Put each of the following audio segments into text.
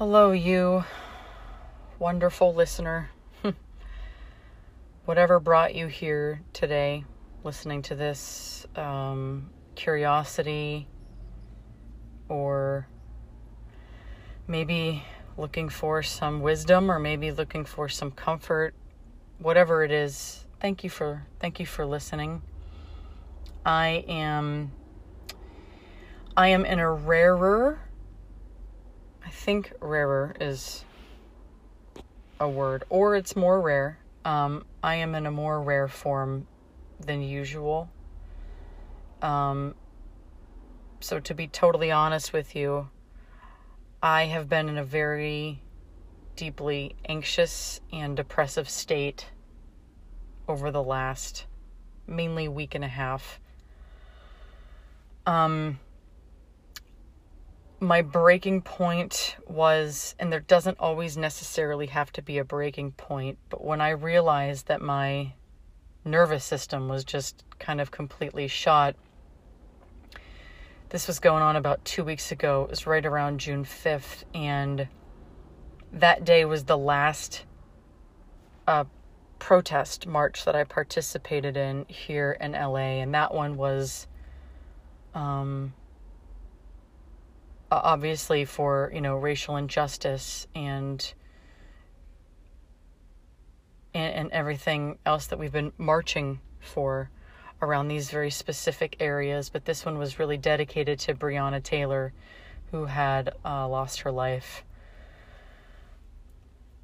Hello, you wonderful listener. Whatever brought you here today, listening to this um, curiosity, or maybe looking for some wisdom, or maybe looking for some comfort, whatever it is. Thank you for thank you for listening. I am I am in a rarer I think rarer is a word, or it's more rare. Um, I am in a more rare form than usual. Um, so, to be totally honest with you, I have been in a very deeply anxious and depressive state over the last mainly week and a half. Um, my breaking point was, and there doesn't always necessarily have to be a breaking point, but when I realized that my nervous system was just kind of completely shot. This was going on about two weeks ago. It was right around June 5th, and that day was the last uh, protest march that I participated in here in LA, and that one was um, obviously for you know racial injustice and and, and everything else that we've been marching for around these very specific areas. But this one was really dedicated to breonna taylor who had uh, lost her life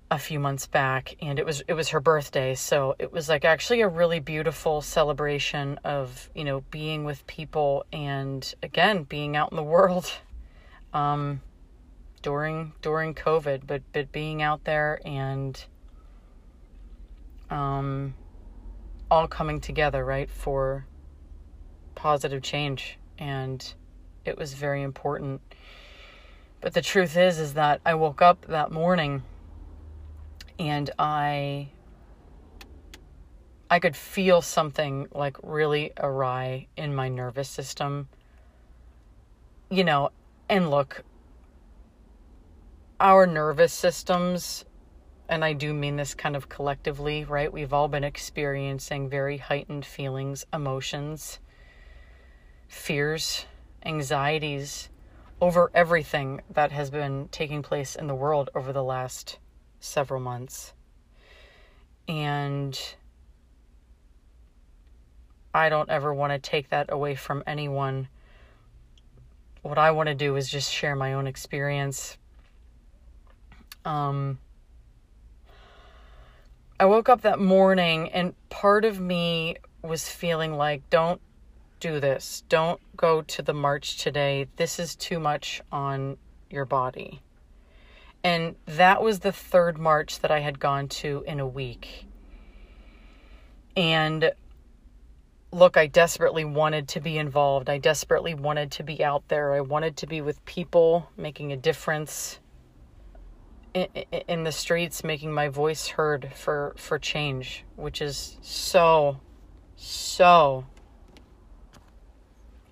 a few months back and it was it was her birthday. So it was like actually a really beautiful celebration of you know being with people and again being out in the world um, during during COVID, but but being out there and um, all coming together, right, for positive change, and it was very important. But the truth is, is that I woke up that morning, and I I could feel something like really awry in my nervous system. You know, and look, our nervous systems, and I do mean this kind of collectively, right? We've all been experiencing very heightened feelings, emotions, fears, anxieties over everything that has been taking place in the world over the last several months. And I don't ever want to take that away from anyone what I want to do is just share my own experience. Um, I woke up that morning and part of me was feeling like, don't do this. Don't go to the march today. This is too much on your body. And that was the third march that I had gone to in a week. And look, I desperately wanted to be involved. I desperately wanted to be out there. I wanted to be with people, making a difference in, in, the streets, making my voice heard for, for change, which is so, so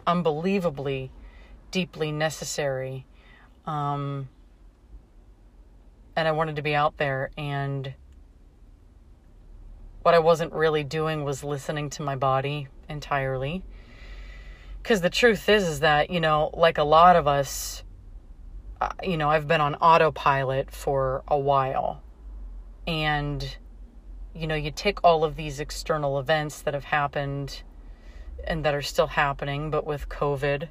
unbelievably deeply necessary. Um, and I wanted to be out there and what I wasn't really doing was listening to my body entirely. Because the truth is, is that, you know, like a lot of us, uh, you know, I've been on autopilot for a while. And, you know, you take all of these external events that have happened and that are still happening, but with COVID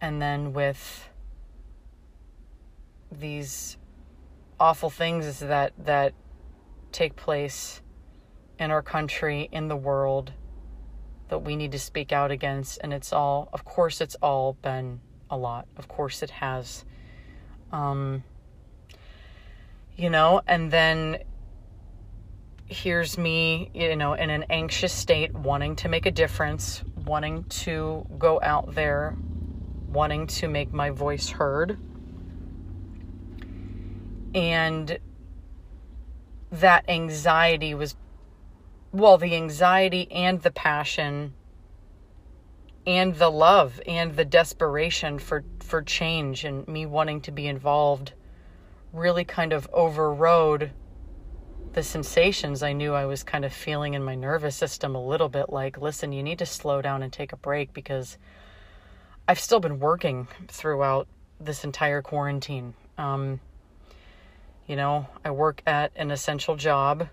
and then with these awful things that that take place in our country, in the world, that we need to speak out against. And it's all, of course, it's all been a lot. Of course, it has. Um, you know, and then here's me, you know, in an anxious state, wanting to make a difference, wanting to go out there, wanting to make my voice heard. And that anxiety was well, the anxiety and the passion and the love and the desperation for for change and me wanting to be involved really kind of overrode the sensations I knew I was kind of feeling in my nervous system a little bit like, listen, you need to slow down and take a break because I've still been working throughout this entire quarantine. Um, you know, I work at an essential job.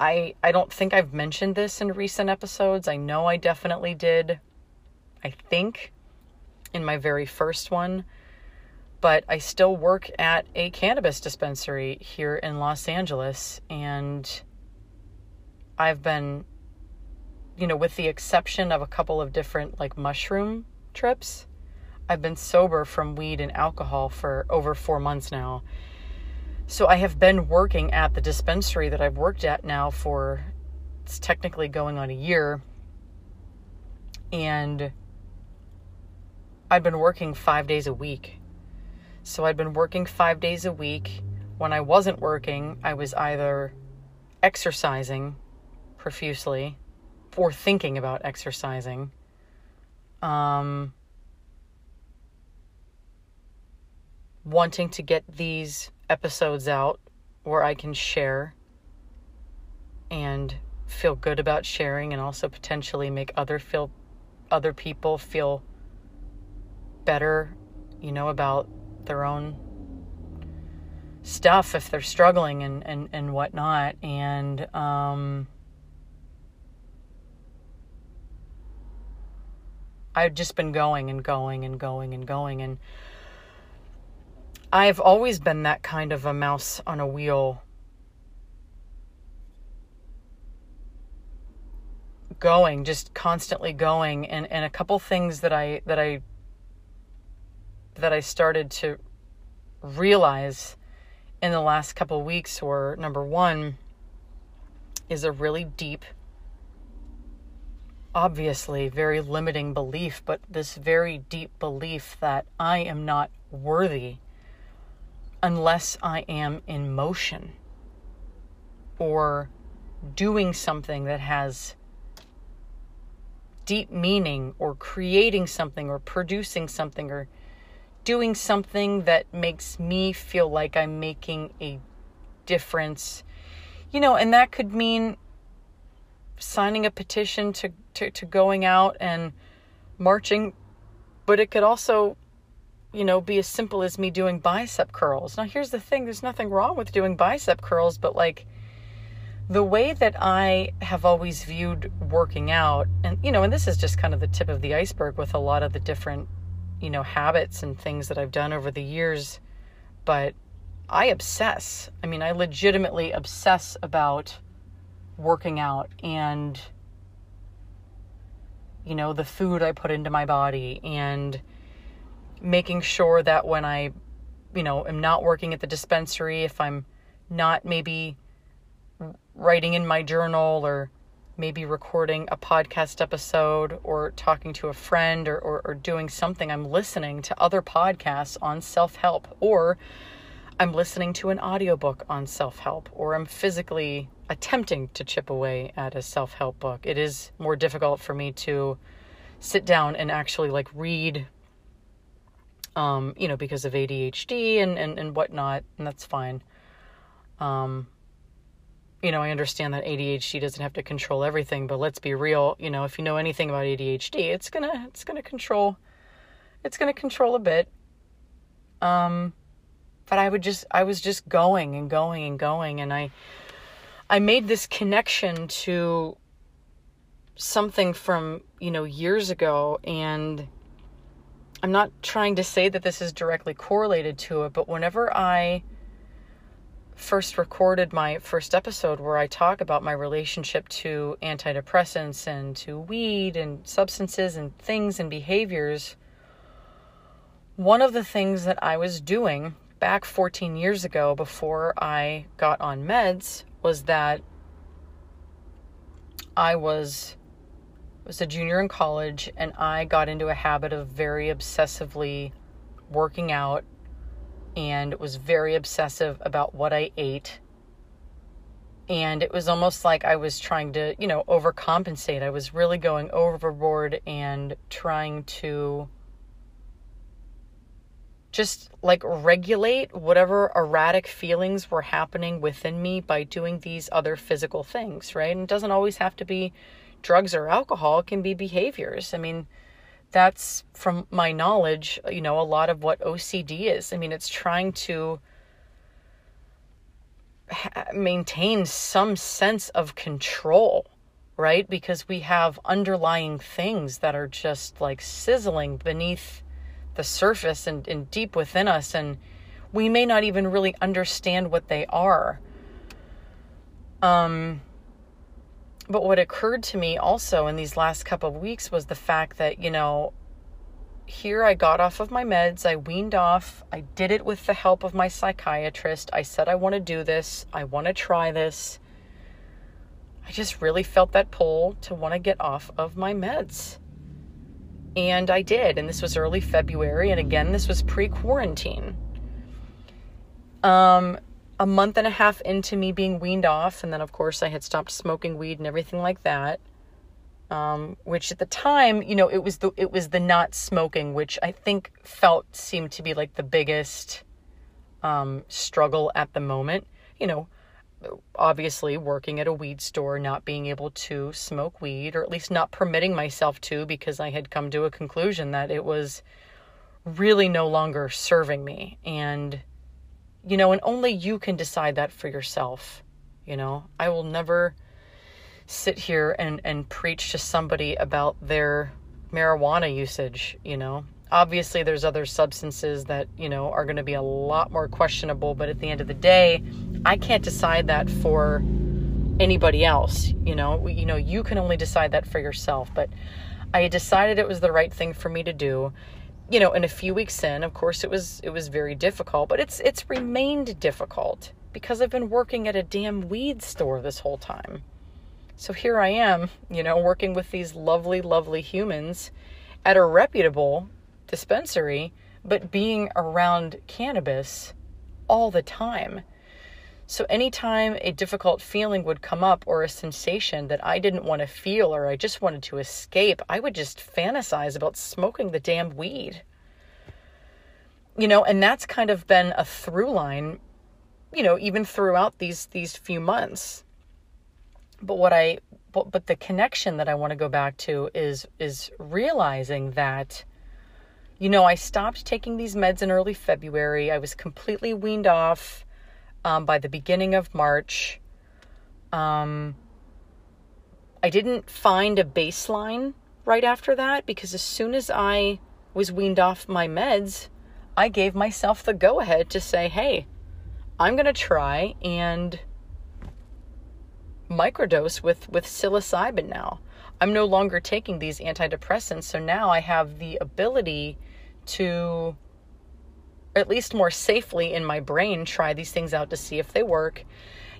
I I don't think I've mentioned this in recent episodes. I know I definitely did. I think in my very first one but I still work at a cannabis dispensary here in Los Angeles. And I've been, you know, with the exception of a couple of different like mushroom trips, I've been sober from weed and alcohol for over four months now. So I have been working at the dispensary that I've worked at now for, it's technically going on a year. And I've been working five days a week so I'd been working five days a week. When I wasn't working, I was either exercising profusely or thinking about exercising. Um, wanting to get these episodes out where I can share and feel good about sharing and also potentially make other feel other people feel better, you know, about their own stuff if they're struggling and, and, and whatnot. And, um, I've just been going and going and going and going. And I've always been that kind of a mouse on a wheel. going just constantly going and and a couple things that I that I that I started to realize in the last couple weeks were number one is a really deep obviously very limiting belief but this very deep belief that I am not worthy unless I am in motion or doing something that has deep meaning or creating something or producing something or doing something that makes me feel like I'm making a difference. You know, and that could mean signing a petition to, to, to going out and marching, but it could also, you know, be as simple as me doing bicep curls. Now, here's the thing there's nothing wrong with doing bicep curls, but like, the way that I have always viewed working out, and you know, and this is just kind of the tip of the iceberg with a lot of the different you know, habits and things that I've done over the years, but I obsess. I mean, I legitimately obsess about working out and you know, the food I put into my body and making sure that when I, you know, am not working at the dispensary, if I'm not maybe writing in my journal or maybe recording a podcast episode or talking to a friend or, or, or doing something. I'm listening to other podcasts on self help, or I'm listening to an audiobook on self help, or I'm physically attempting to chip away at a self help book. It is more difficult for me to sit down and actually like read. Um, you know, because of ADHD and, and, and whatnot, and that's fine. Um, you know, I understand that ADHD doesn't have to control everything, but let's be real, you know, if you know anything about ADHD, it's to it's to control it's to control a bit. Um but I would just I was just going and going and going and I I made this connection to something from, you know, years ago and I'm not trying to say that this is directly correlated to it, but whenever I first recorded my first episode where I talk about my relationship to antidepressants and to weed and substances and things and behaviors, one of the things that I was doing back 14 years ago before I got on meds was that I was was a junior in college and I got into a habit of very obsessively working out and was very obsessive about what I ate. And it was almost like I was trying to, you know, overcompensate. I was really going overboard and trying to just like regulate whatever erratic feelings were happening within me by doing these other physical things, right? And it doesn't always have to be drugs or alcohol, can be behaviors. I mean, that's from my knowledge, you know, a lot of what OCD is. I mean, it's trying to ha- maintain some sense of control, right? Because we have underlying things that are just like sizzling beneath the surface and, and deep within us, and we may not even really understand what they are. Um, but what occurred to me also in these last couple of weeks was the fact that, you know, here I got off of my meds, I weaned off, I did it with the help of my psychiatrist. I said, I want to do this, I want to try this. I just really felt that pull to want to get off of my meds. And I did. And this was early February. And again, this was pre quarantine. Um, a month and a half into me being weaned off, and then of course I had stopped smoking weed and everything like that. Um, which at the time, you know, it was the it was the not smoking, which I think felt seemed to be like the biggest um, struggle at the moment. You know, obviously working at a weed store, not being able to smoke weed, or at least not permitting myself to, because I had come to a conclusion that it was really no longer serving me, and you know, and only you can decide that for yourself. You know, I will never sit here and, and preach to somebody about their marijuana usage, you know. Obviously, there's other substances that, you know, are going to be a lot more questionable, but at the end of the day, I can't decide that for anybody else, you know. You know, you can only decide that for yourself, but I decided it was the right thing for me to do you know, in a few weeks in, of course, it was it was very difficult, but it's it's remained difficult because I've been working at a damn weed store this whole time. So here I am, you know, working with these lovely, lovely humans at a reputable dispensary, but being around cannabis all the time. So, anytime a difficult feeling would come up or a sensation that I didn't want to feel or I just wanted to escape, I would just fantasize about smoking the damn weed. You know, and that's kind of been a through line, you know, even throughout these these few months. But what I but, but the connection that I want to go back to is is realizing that you know, I stopped taking these meds in early February. I was completely weaned off um, by the beginning of March. Um, I didn't find a baseline right after that because as soon as I was weaned off my meds, I gave myself the go ahead to say, hey, I'm going to try and microdose with, with psilocybin now. I'm no longer taking these antidepressants, so now I have the ability to at least more safely in my brain try these things out to see if they work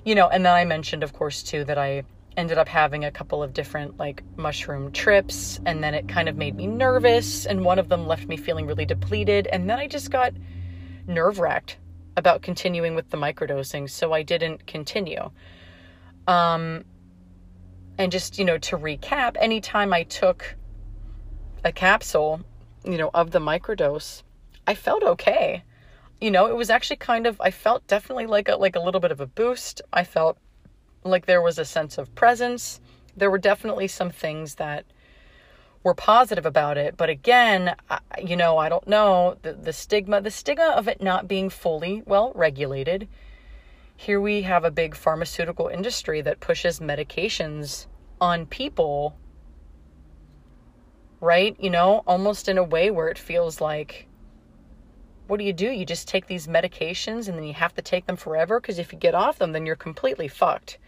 you know and then i mentioned of course too that i ended up having a couple of different like mushroom trips and then it kind of made me nervous and one of them left me feeling really depleted and then i just got nerve wracked about continuing with the microdosing so i didn't continue um and just you know to recap anytime i took a capsule you know of the microdose I felt okay. You know, it was actually kind of I felt definitely like a like a little bit of a boost. I felt like there was a sense of presence. There were definitely some things that were positive about it, but again, I, you know, I don't know the the stigma, the stigma of it not being fully well regulated. Here we have a big pharmaceutical industry that pushes medications on people right? You know, almost in a way where it feels like what do you do? You just take these medications and then you have to take them forever because if you get off them, then you're completely fucked.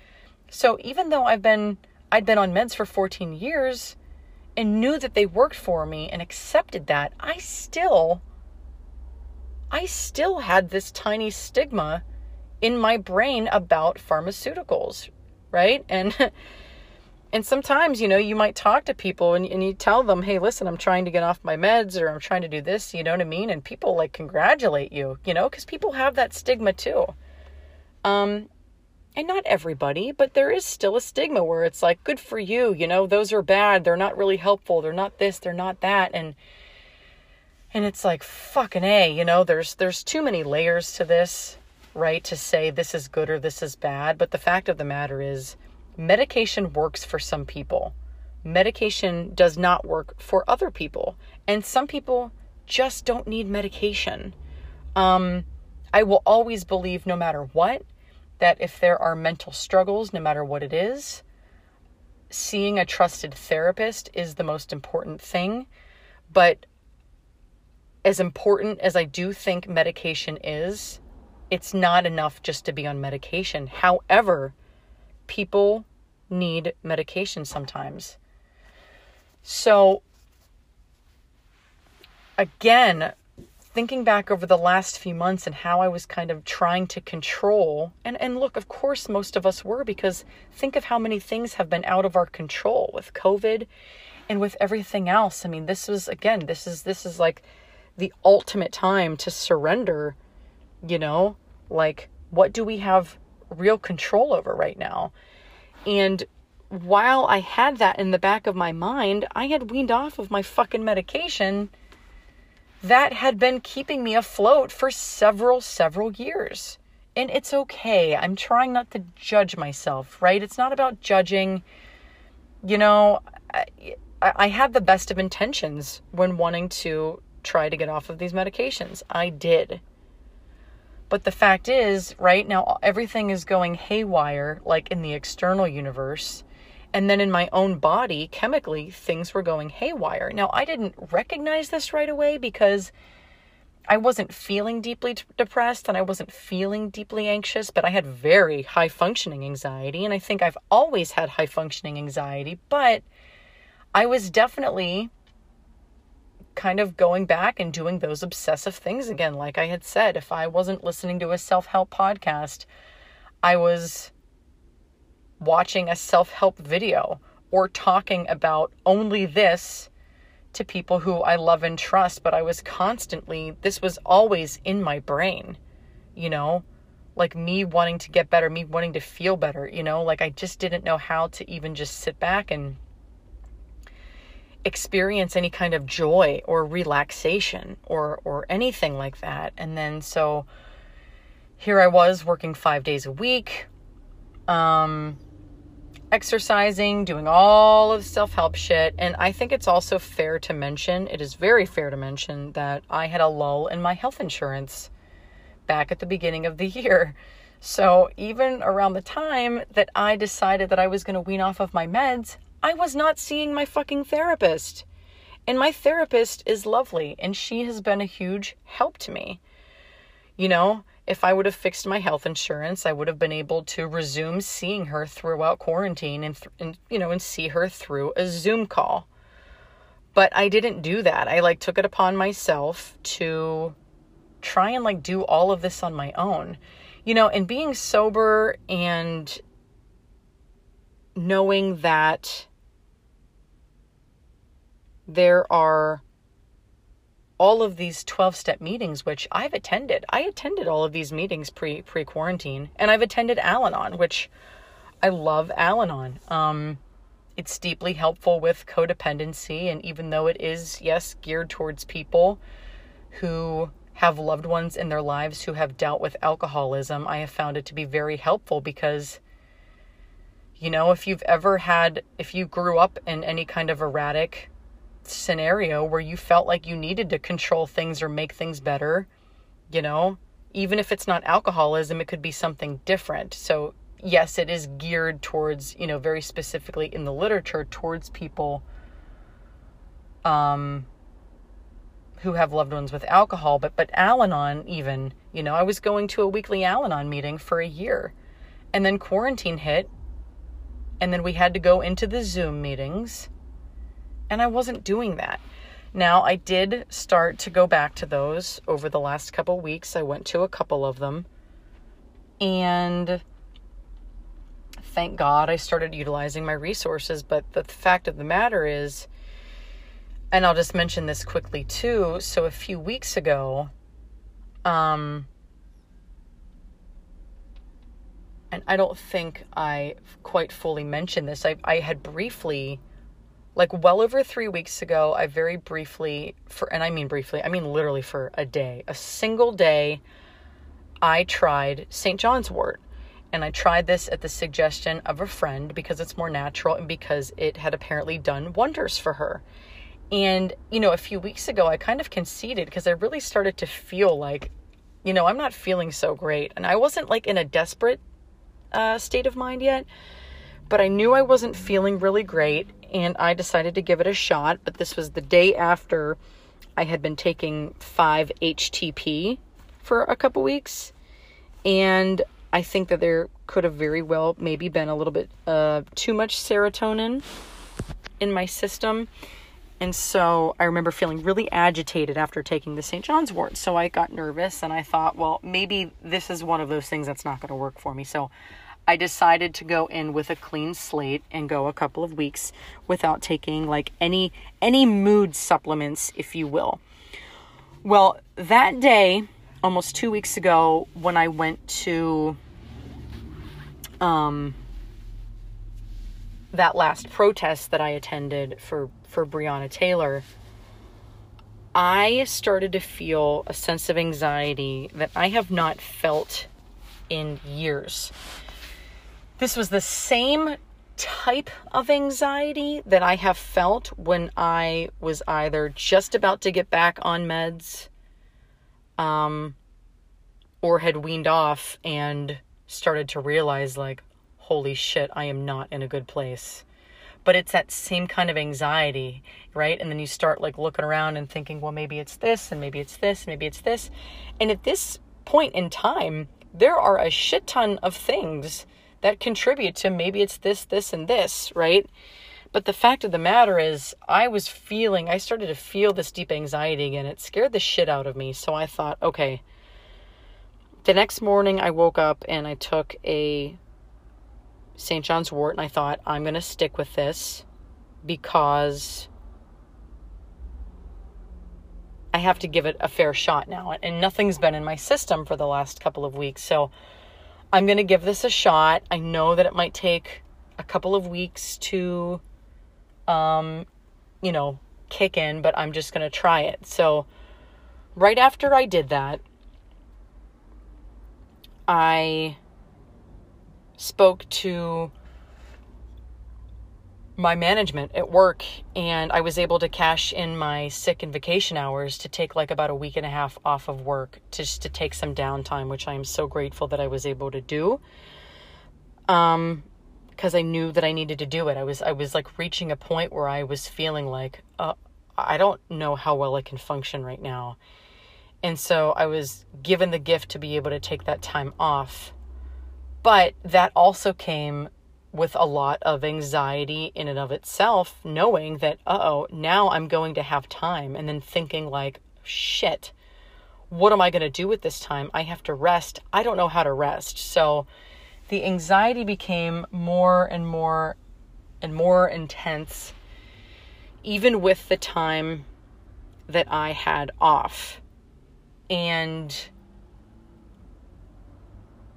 So even though I've been I'd been on meds for 14 years and knew that they worked for me and accepted that, I still I still had this tiny stigma in my brain about pharmaceuticals, right? And and sometimes you know you might talk to people and, and you tell them hey listen i'm trying to get off my meds or i'm trying to do this you know what i mean and people like congratulate you you know because people have that stigma too um and not everybody but there is still a stigma where it's like good for you you know those are bad they're not really helpful they're not this they're not that and And it's like fucking A, you know, there's there's too many layers to this, right? To say this is good or this is bad, but the fact of the matter is medication works for some people. Medication does not work for other people. And some people just don't need medication. Um, I will always believe, no matter what, that if there are mental struggles, no matter what it is, seeing a trusted therapist is the most important thing. But as important as I do think medication is, it's not enough just to be on medication. However, people need medication sometimes. So, again, thinking back over the last few months and how I was kind of trying to control, and, and look, of course, most of us were, because think of how many things have been out of our control with COVID and with everything else. I mean, this was, again, this is, this is like the ultimate time to surrender, you know, like what do we have real control over right now? And while I had that in the back of my mind, I had weaned off of my fucking medication that had been keeping me afloat for several, several years. And it's okay. I'm trying not to judge myself, right? It's not about judging. You know, I, I had the best of intentions when wanting to try to get off of these medications. I did. But the fact is, right now, everything is going haywire, like in the external universe. And then in my own body, chemically, things were going haywire. Now, I didn't recognize this right away because I wasn't feeling deeply t- depressed and I wasn't feeling deeply anxious, but I had very high functioning anxiety. And I think I've always had high functioning anxiety, but I was definitely kind of going back and doing those obsessive things again. Like I had said, if I wasn't listening to a self help podcast, I was watching a self help video or talking about only this to people who I love and trust, but I was constantly, this was always in my brain, you know, like me wanting to get better, me wanting to feel better, you know, like I just didn't know how to even just sit back and experience any kind of joy or relaxation or or anything like that. And then so here I was working 5 days a week. Um exercising, doing all of self help shit. And I think it's also fair to mention, it is very fair to mention that I had a lull in my health insurance back at the beginning of the year. So even around the time that I decided that I was going to wean off of my meds, I was not seeing my fucking therapist. And my therapist is lovely and she has been a huge help to me. You know, if I would have fixed my health insurance, I would have been able to resume seeing her throughout quarantine and, and you know and see her through a Zoom call. But I didn't do that. I like took it upon myself to try and like do all of this on my own. You know, and being sober and knowing that there are all of these 12 step meetings which I've attended. I attended all of these meetings pre pre quarantine and I've attended Al-Anon which I love Al-Anon. Um it's deeply helpful with codependency and even though it is yes geared towards people who have loved ones in their lives who have dealt with alcoholism, I have found it to be very helpful because you know, if you've ever had if you grew up in any kind of erratic scenario where you felt like you needed to control things or make things better, you know, even if it's not alcoholism, it could be something different. So, yes, it is geared towards, you know, very specifically in the literature towards people um who have loved ones with alcohol, but but Al-Anon even, you know, I was going to a weekly Al-Anon meeting for a year. And then quarantine hit, and then we had to go into the Zoom meetings and I wasn't doing that. Now, I did start to go back to those over the last couple weeks. I went to a couple of them. And thank God I started utilizing my resources. But the fact of the matter is, and I'll just mention this quickly too. So a few weeks ago, um, and I don't think I quite fully mentioned this. I, I had briefly like well over three weeks ago, I very briefly, for and I mean briefly, I mean literally for a day, a single day, I tried St. John's wort. And I tried this at the suggestion of a friend because it's more natural and because it had apparently done wonders for her. And, you know, a few weeks ago, I kind of conceded because I really started to feel like, you know, I'm not feeling so great. And I wasn't like in a desperate uh, state of mind yet, but I knew I wasn't feeling really great. And I decided to give it a shot. But this was the day after I had been taking 5 HTP for a couple weeks. And I think that there could have very well maybe been a little bit uh, too much serotonin in my system. And so I remember feeling really agitated after taking the St. John's wort. So I got nervous and I thought, well, maybe this is one of those things that's not going to work for me. So I decided to go in with a clean slate and go a couple of weeks without taking like any any mood supplements, if you will. Well, that day, almost 2 weeks ago when I went to um that last protest that I attended for for Breonna Taylor, I started to feel a sense of anxiety that I have not felt in years. This was the same type of anxiety that I have felt when I was either just about to get back on meds um, or had weaned off and started to realize, like, holy shit, I am not in a good place. But it's that same kind of anxiety, right? And then you start like looking around and thinking, well, maybe it's this, and maybe it's this, and maybe it's this. And at this point in time, there are a shit ton of things that contribute to maybe it's this, this, and this, right? But the fact of the matter is, I was feeling, I started to feel this deep anxiety again. It scared the shit out of me. So I thought, okay. The next morning, I woke up and I took a St. John's wort, and I thought, I'm going to stick with this because I have to give it a fair shot now. And nothing's been in my system for the last couple of weeks. So I'm going to give this a shot. I know that it might take a couple of weeks to, um, you know, kick in, but I'm just going to try it. So, right after I did that, I spoke to my management at work and I was able to cash in my sick and vacation hours to take like about a week and a half off of work to just to take some downtime, which I am so grateful that I was able to do. Um because I knew that I needed to do it. I was I was like reaching a point where I was feeling like uh, I don't know how well I can function right now. And so I was given the gift to be able to take that time off but that also came with a lot of anxiety in and of itself, knowing that, oh, now I'm going to have time, and then thinking, like, shit, what am I going to do with this time? I have to rest. I don't know how to rest. So the anxiety became more and more and more intense, even with the time that I had off. And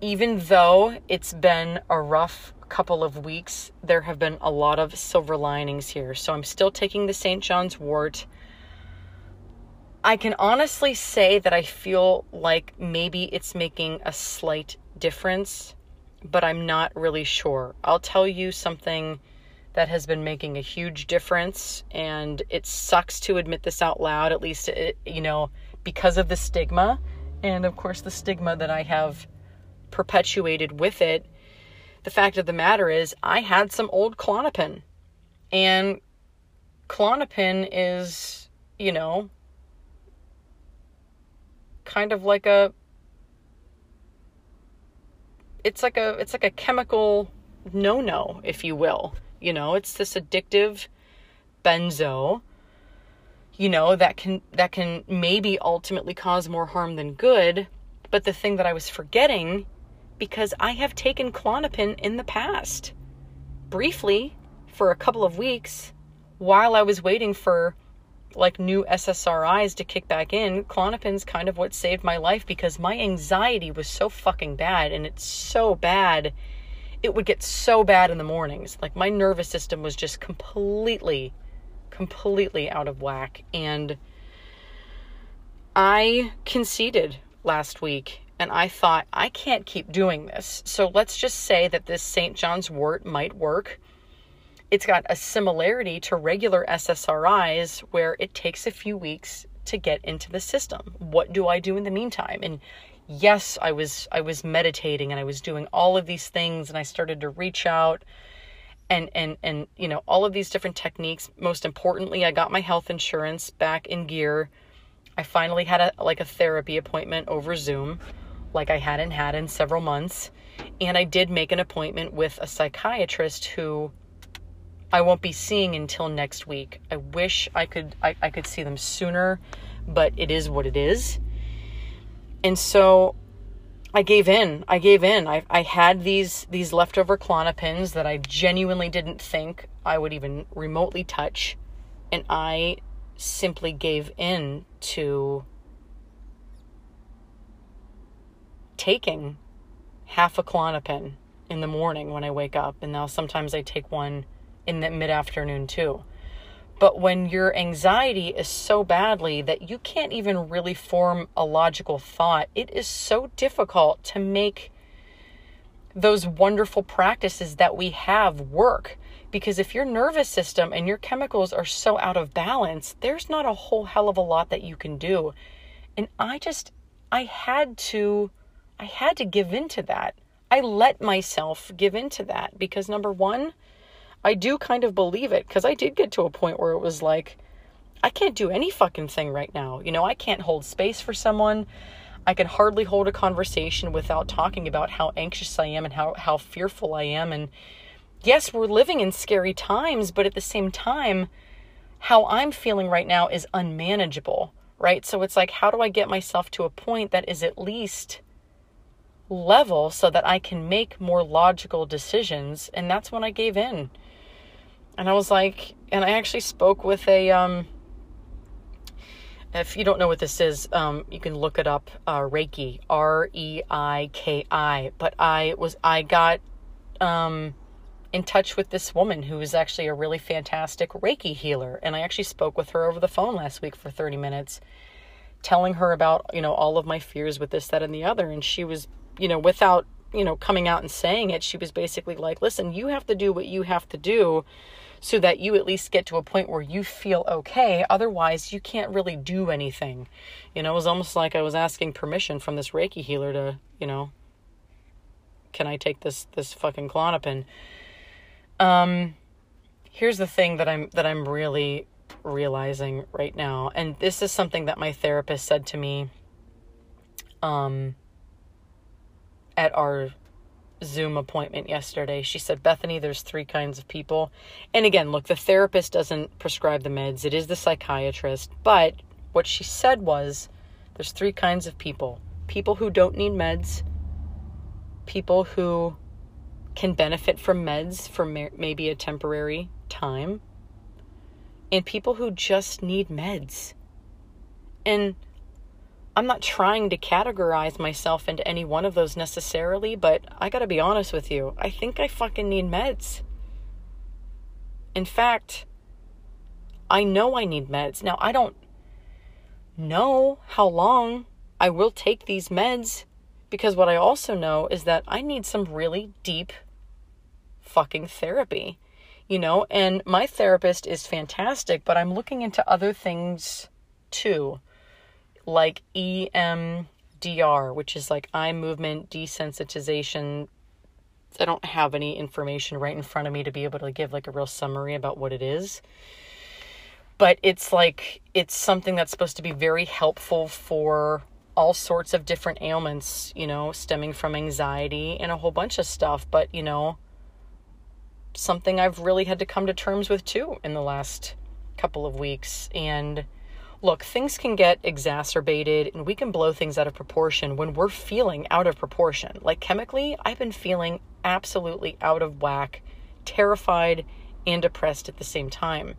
even though it's been a rough couple of weeks, there have been a lot of silver linings here. So I'm still taking the St. John's wort. I can honestly say that I feel like maybe it's making a slight difference, but I'm not really sure. I'll tell you something that has been making a huge difference, and it sucks to admit this out loud, at least, it, you know, because of the stigma. And of course, the stigma that I have perpetuated with it. The fact of the matter is, I had some old Klonopin. And Klonopin is, you know, kind of like a it's like a it's like a chemical no-no, if you will. You know, it's this addictive benzo you know that can that can maybe ultimately cause more harm than good but the thing that i was forgetting because I have taken Klonopin in the past. Briefly, for a couple of weeks, while I was waiting for like new SSRIs to kick back in, Klonopin's kind of what saved my life because my anxiety was so fucking bad and it's so bad. It would get so bad in the mornings. Like my nervous system was just completely completely out of whack. And I conceded last week and I thought, I can't keep doing this. So let's just say that this St. John's wort might work. It's got a similarity to regular SSRIs where it takes a few weeks to get into the system. What do I do in the meantime? And yes, I was I was meditating and I was doing all of these things and I started to reach out and and and you know all of these different techniques. Most importantly, I got my health insurance back in gear. I finally had a like a therapy appointment over Zoom like I hadn't had in several months. And I did make an appointment with a psychiatrist who I won't be seeing until next week. I wish I could I, I could see them sooner, but it is what it is. And so I gave in. I gave in. I, I had these these leftover Klonopins that I genuinely didn't think I would even remotely touch, and I simply gave in to taking half a Klonopin in the morning when I wake up, and now sometimes I take one in the mid afternoon too. But when your anxiety is so badly that you can't even really form a logical thought, it is so difficult to make those wonderful practices that we have work. Because if your nervous system and your chemicals are so out of balance, there's not a whole hell of a lot that you can do. And I just, I had to, I had to give in to that. I let myself give in to that because number one, I do kind of believe it because I did get to a point where it was like, I can't do any fucking thing right now. You know, I can't hold space for someone. I can hardly hold a conversation without talking about how anxious I am and how, how fearful I am. And yes, we're living in scary times, but at the same time, how I'm feeling right now is unmanageable, right? So it's like, how do I get myself to a point that is at least level so that I can make more logical decisions? And that's when I gave in and I was like, and I actually spoke with a, um, if you don't know what this is, um, you can look it up, uh, Reiki, R E I K I. But I was, I got, um, in touch with this woman who is actually a really fantastic Reiki healer. And I actually spoke with her over the phone last week for 30 minutes, telling her about, you know, all of my fears with this, that, and the other. And she was, you know, without, you know, coming out and saying it, she was basically like, listen, you have to do what you have to do so that you at least get to a point where you feel okay. Otherwise, you can't really do anything. You know, it was almost like I was asking permission from this Reiki healer to, you know, can I take this this fucking Klonopin? Um, here's the thing that I'm that I'm really realizing right now, and this is something that my therapist said to me. Um, at our Zoom appointment yesterday. She said, Bethany, there's three kinds of people. And again, look, the therapist doesn't prescribe the meds, it is the psychiatrist. But what she said was, there's three kinds of people people who don't need meds, people who can benefit from meds for maybe a temporary time, and people who just need meds. And I'm not trying to categorize myself into any one of those necessarily, but I gotta be honest with you. I think I fucking need meds. In fact, I know I need meds. Now, I don't know how long I will take these meds because what I also know is that I need some really deep fucking therapy, you know? And my therapist is fantastic, but I'm looking into other things too like EMDR, which is like eye movement desensitization. I don't have any information right in front of me to be able to give like a real summary about what it is. But it's like, it's something that's supposed to be very helpful for all sorts of different ailments, you know, stemming from anxiety and a whole bunch of stuff. But, you know, something I've really had to come to terms with too in the last couple of weeks. And look, things can get exacerbated and we can blow things out of proportion when we're feeling out of proportion. Like chemically, I've been feeling absolutely out of whack, terrified, and depressed at the same time.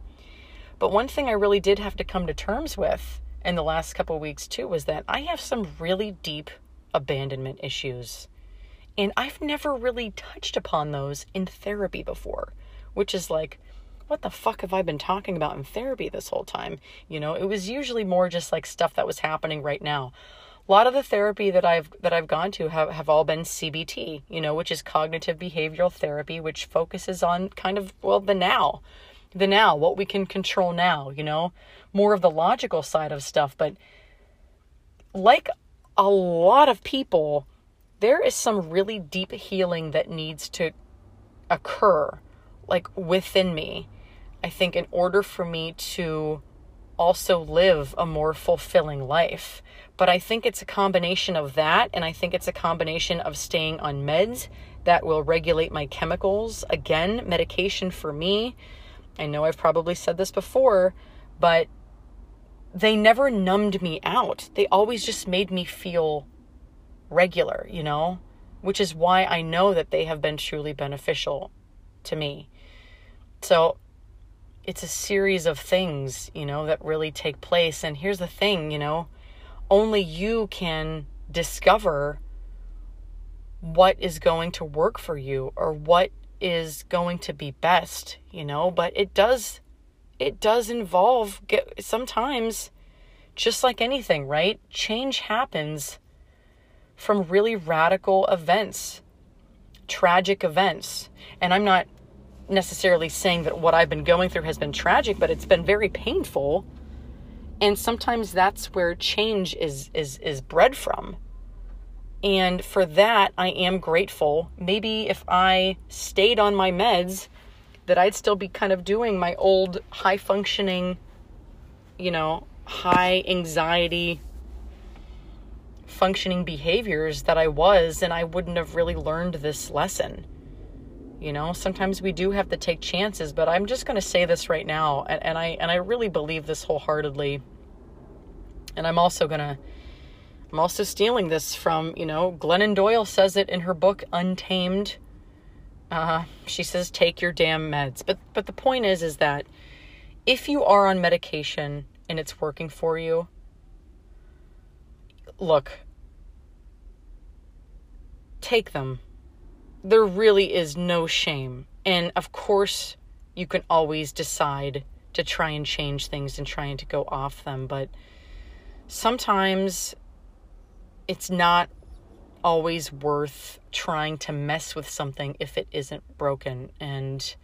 But one thing I really did have to come to terms with in the last couple weeks too was that I have some really deep abandonment issues. And I've never really touched upon those in therapy before, which is like what the fuck have I been talking about in therapy this whole time? You know, it was usually more just like stuff that was happening right now. A lot of the therapy that I've that I've gone to have, have all been CBT, you know, which is cognitive behavioral therapy, which focuses on kind of well the now. The now, what we can control now, you know, more of the logical side of stuff. But like a lot of people, there is some really deep healing that needs to occur like within me I think in order for me to also live a more fulfilling life. But I think it's a combination of that, and I think it's a combination of staying on meds that will regulate my chemicals. Again, medication for me, I know I've probably said this before, but they never numbed me out. They always just made me feel regular, you know, which is why I know that they have been truly beneficial to me. So it's a series of things, you know, that really take place. And here's the thing, you know, only you can discover what is going to work for you or what is going to be best, you know, but it does it does involve get sometimes just like anything, right? Change happens from really radical events, tragic events. And I'm not necessarily saying that what I've been going through has been tragic, but it's been very painful. And sometimes that's where change is is is bred from. And for that, I am grateful. Maybe if I stayed on my meds, that I'd still be kind of doing my old high functioning, you know, high anxiety functioning behaviors that I was, and I wouldn't have really learned this lesson. You know, sometimes we do have to take chances, but I'm just going to say this right now, and, and I and I really believe this wholeheartedly. And I'm also going to I'm also stealing this from, you know, Glennon Doyle says it in her book Untamed. Uh, she says take your damn meds. But but the point is is that if you are on medication and it's working for you, look, take them there really is no shame. And of course, you can always decide to try and change things and trying to go off them, but sometimes it's not always worth trying to mess with something if it isn't broken. And,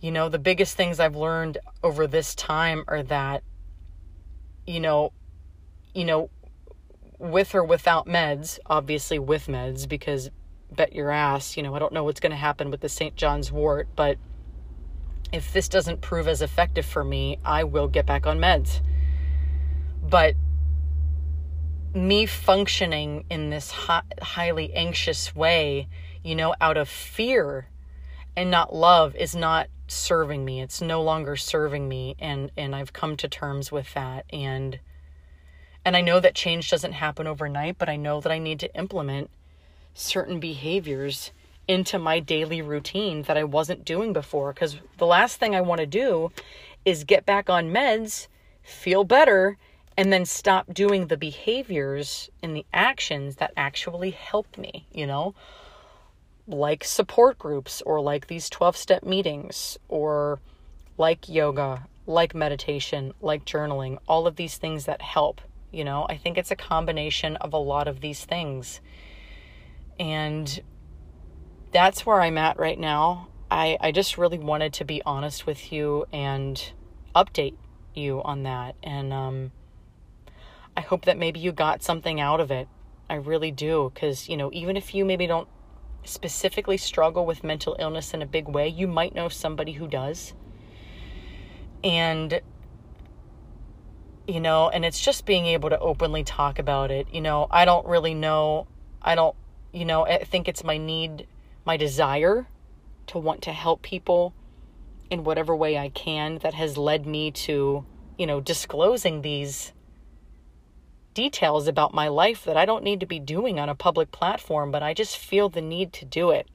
you know, the biggest things I've learned over this time are that, you know, you know, with or without meds, obviously with meds, because bet your ass, you know, I don't know what's going to happen with the St. John's wort, but if this doesn't prove as effective for me, I will get back on meds. But me functioning in this highly anxious way, you know, out of fear and not love is not serving me. It's no longer serving me and and I've come to terms with that and and I know that change doesn't happen overnight, but I know that I need to implement certain behaviors into my daily routine that I wasn't doing before. Because the last thing I want to do is get back on meds, feel better, and then stop doing the behaviors and the actions that actually help me, you know? Like support groups or like these 12 step meetings or like yoga, like meditation, like journaling, all of these things that help you know, I think it's a combination of a lot of these things. And that's where I'm at right now. I, I just really wanted to be honest with you and update you on that. And um, I hope that maybe you got something out of it. I really do. Because, you know, even if you maybe don't specifically struggle with mental illness in a big way, you might know somebody who does. And you know, and it's just being able to openly talk about it. You know, I don't really know, I don't, you know, I think it's my need, my desire to want to help people in whatever way I can that has led me to, you know, disclosing these details about my life that I don't need to be doing on a public platform, but I just feel the need to do it.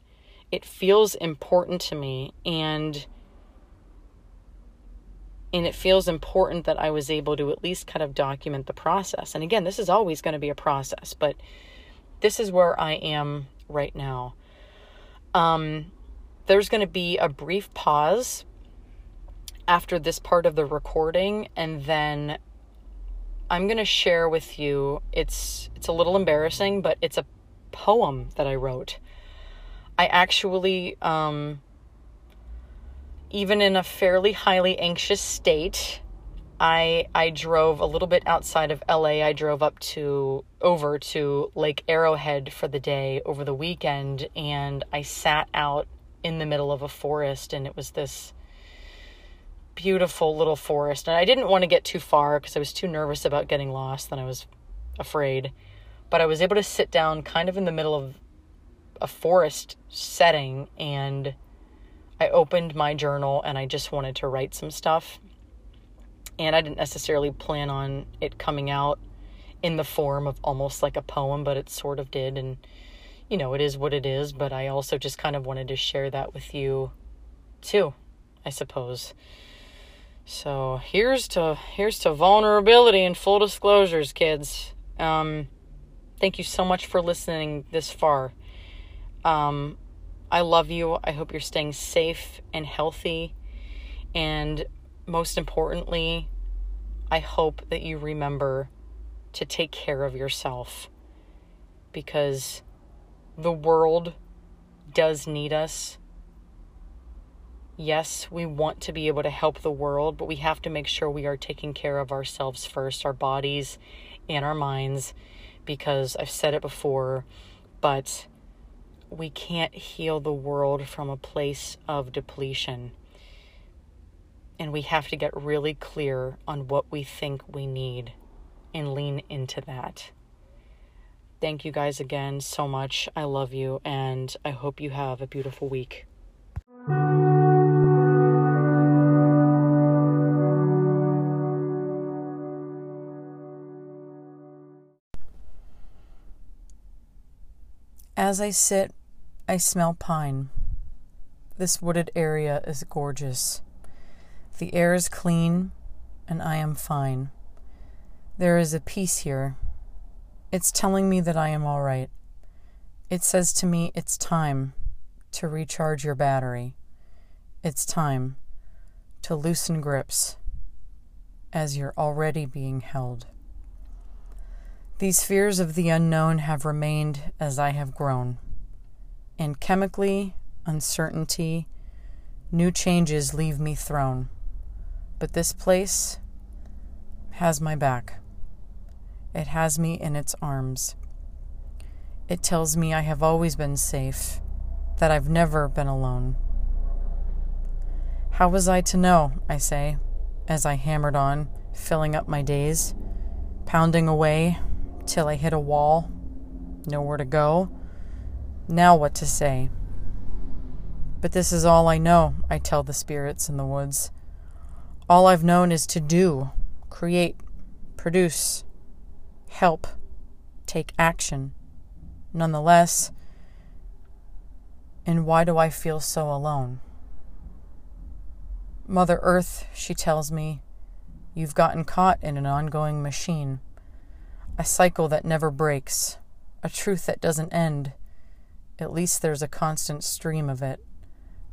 It feels important to me. And, and it feels important that I was able to at least kind of document the process. And again, this is always going to be a process, but this is where I am right now. Um, there's going to be a brief pause after this part of the recording and then I'm going to share with you it's it's a little embarrassing but it's a poem that I wrote. I actually um even in a fairly highly anxious state, I I drove a little bit outside of LA. I drove up to over to Lake Arrowhead for the day over the weekend and I sat out in the middle of a forest and it was this beautiful little forest. And I didn't want to get too far because I was too nervous about getting lost. Then I was afraid. But I was able to sit down kind of in the middle of a forest setting and I opened my journal and I just wanted to write some stuff. And I didn't necessarily plan on it coming out in the form of almost like a poem, but it sort of did. And, you know, it is what it is. But I also just kind of wanted to share that with you too, I suppose. So here's to here's to vulnerability and full disclosures, kids. Um, thank you so much for listening this far. Um, I love you. I hope you're staying safe and healthy, and most importantly, I hope that you remember to take care of yourself because the world does need us yes, we want to be able to help the world, but we have to make sure we are taking care of ourselves first, our bodies and our minds, because I've said it before, but we can't heal the world from a place of depletion. And we have to get really clear on what we think we need and lean into that. Thank you guys again so much. I love you, and I hope you have a beautiful week. As I sit, I smell pine. This wooded area is gorgeous. The air is clean, and I am fine. There is a peace here. It's telling me that I am all right. It says to me, it's time to recharge your battery. It's time to loosen grips as you're already being held. These fears of the unknown have remained as I have grown. And chemically, uncertainty, new changes leave me thrown. But this place has my back. It has me in its arms. It tells me I have always been safe, that I've never been alone. How was I to know, I say, as I hammered on, filling up my days, pounding away till I hit a wall, nowhere to go. Now what to say? But this is all I know, I tell the spirits in the woods. All I've known is to do, create, produce, help, take action. Nonetheless, and why do I feel so alone? Mother Earth, she tells me, you've gotten caught in an ongoing machine a cycle that never breaks, a truth that doesn't end. At least there's a constant stream of it,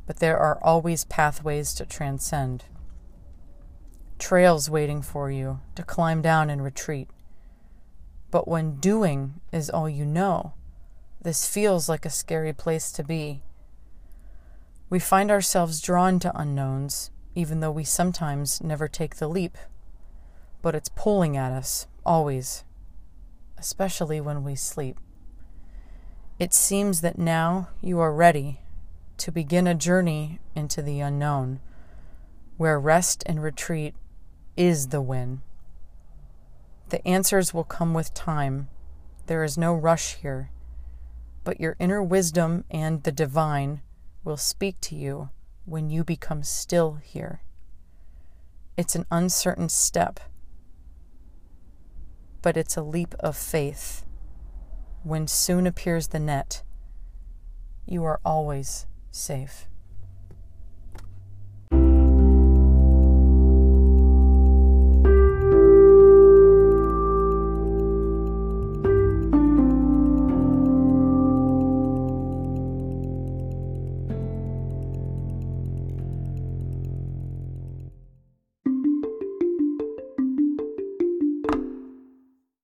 but there are always pathways to transcend. Trails waiting for you to climb down and retreat. But when doing is all you know, this feels like a scary place to be. We find ourselves drawn to unknowns, even though we sometimes never take the leap. But it's pulling at us, always especially when we sleep. It seems that now you are ready to begin a journey into the unknown, where rest and retreat is the win. The answers will come with time. There is no rush here, but your inner wisdom and the divine will speak to you when you become still here. It's an uncertain step but it's a leap of faith. When soon appears the net, you are always safe.